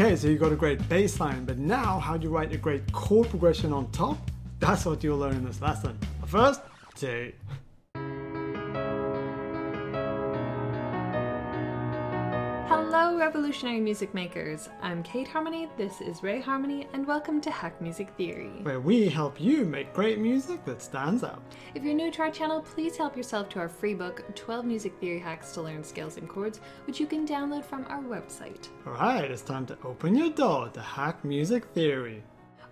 Okay, so you got a great bass line, but now how do you write a great chord progression on top? That's what you'll learn in this lesson. First, two. Hello, revolutionary music makers. I'm Kate Harmony, this is Ray Harmony, and welcome to Hack Music Theory. Where we help you make great music that stands out. If you're new to our channel, please help yourself to our free book, 12 Music Theory Hacks to Learn Scales and Chords, which you can download from our website. Alright, it's time to open your DAW to Hack Music Theory.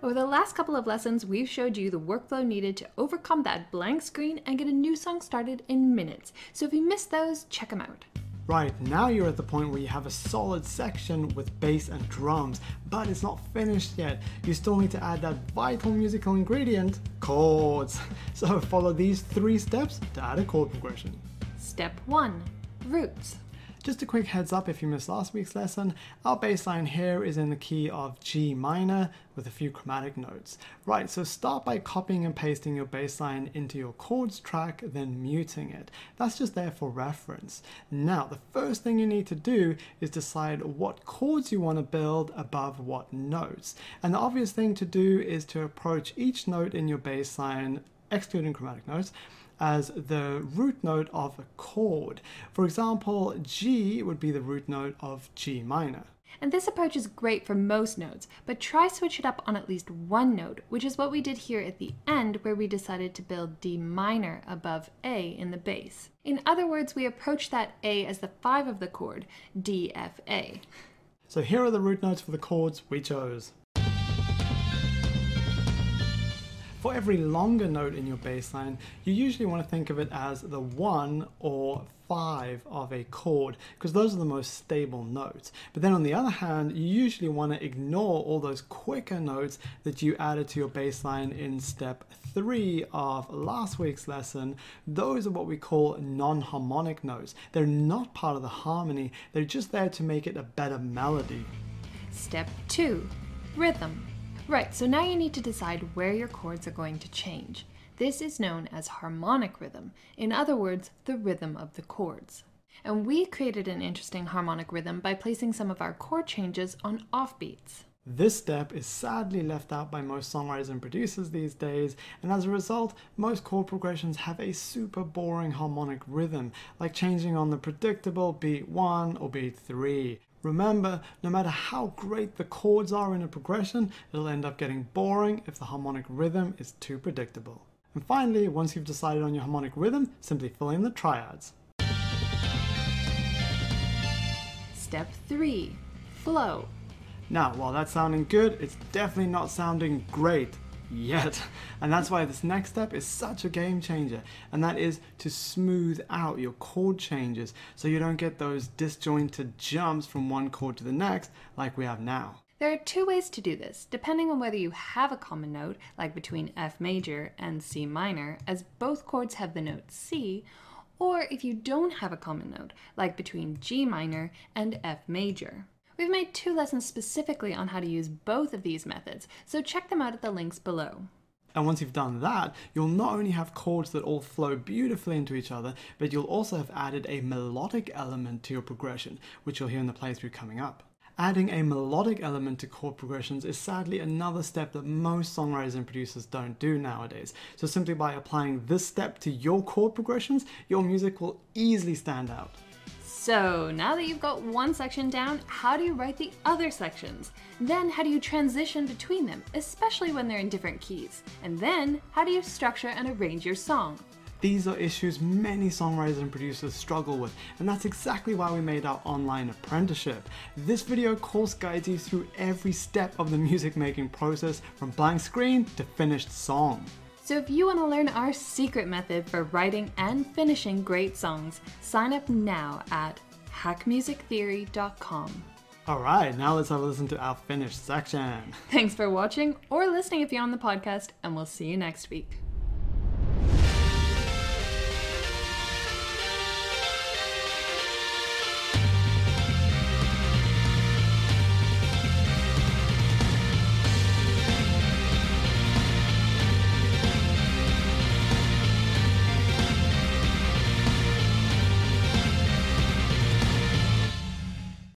Over the last couple of lessons, we've showed you the workflow needed to overcome that blank screen and get a new song started in minutes. So if you missed those, check them out. Right, now you're at the point where you have a solid section with bass and drums, but it's not finished yet. You still need to add that vital musical ingredient, chords. So follow these three steps to add a chord progression. Step 1 Roots. Just a quick heads up if you missed last week's lesson, our bass line here is in the key of G minor with a few chromatic notes. Right, so start by copying and pasting your bass line into your chords track, then muting it. That's just there for reference. Now, the first thing you need to do is decide what chords you want to build above what notes. And the obvious thing to do is to approach each note in your bass line, excluding chromatic notes, as the root note of a chord. For example, G would be the root note of G minor. And this approach is great for most notes, but try switch it up on at least one note, which is what we did here at the end where we decided to build D minor above A in the bass. In other words, we approach that A as the 5 of the chord, D, F, A. So here are the root notes for the chords we chose. For every longer note in your bass line, you usually want to think of it as the 1 or 5 of a chord because those are the most stable notes. But then on the other hand, you usually want to ignore all those quicker notes that you added to your bass line in step 3 of last week's lesson. Those are what we call non-harmonic notes. They're not part of the harmony, they're just there to make it a better melody. Step 2 Rhythm. Right, so now you need to decide where your chords are going to change. This is known as harmonic rhythm, in other words, the rhythm of the chords. And we created an interesting harmonic rhythm by placing some of our chord changes on offbeats. This step is sadly left out by most songwriters and producers these days, and as a result, most chord progressions have a super boring harmonic rhythm, like changing on the predictable beat 1 or beat 3. Remember, no matter how great the chords are in a progression, it'll end up getting boring if the harmonic rhythm is too predictable. And finally, once you've decided on your harmonic rhythm, simply fill in the triads. Step 3 Flow. Now, while that's sounding good, it's definitely not sounding great yet. And that's why this next step is such a game changer, and that is to smooth out your chord changes so you don't get those disjointed jumps from one chord to the next like we have now. There are two ways to do this, depending on whether you have a common note, like between F major and C minor, as both chords have the note C, or if you don't have a common note, like between G minor and F major. We've made two lessons specifically on how to use both of these methods, so check them out at the links below. And once you've done that, you'll not only have chords that all flow beautifully into each other, but you'll also have added a melodic element to your progression, which you'll hear in the playthrough coming up. Adding a melodic element to chord progressions is sadly another step that most songwriters and producers don't do nowadays. So simply by applying this step to your chord progressions, your music will easily stand out. So now that you've got one section down, how do you write the other sections? Then how do you transition between them, especially when they're in different keys? And then how do you structure and arrange your song? These are issues many songwriters and producers struggle with, and that's exactly why we made our online apprenticeship. This video course guides you through every step of the music making process from blank screen to finished song. So if you want to learn our secret method for writing and finishing great songs, sign up now at hackmusictheory.com. Alright, now let's have a listen to our finished section. Thanks for watching or listening if you're on the podcast, and we'll see you next week.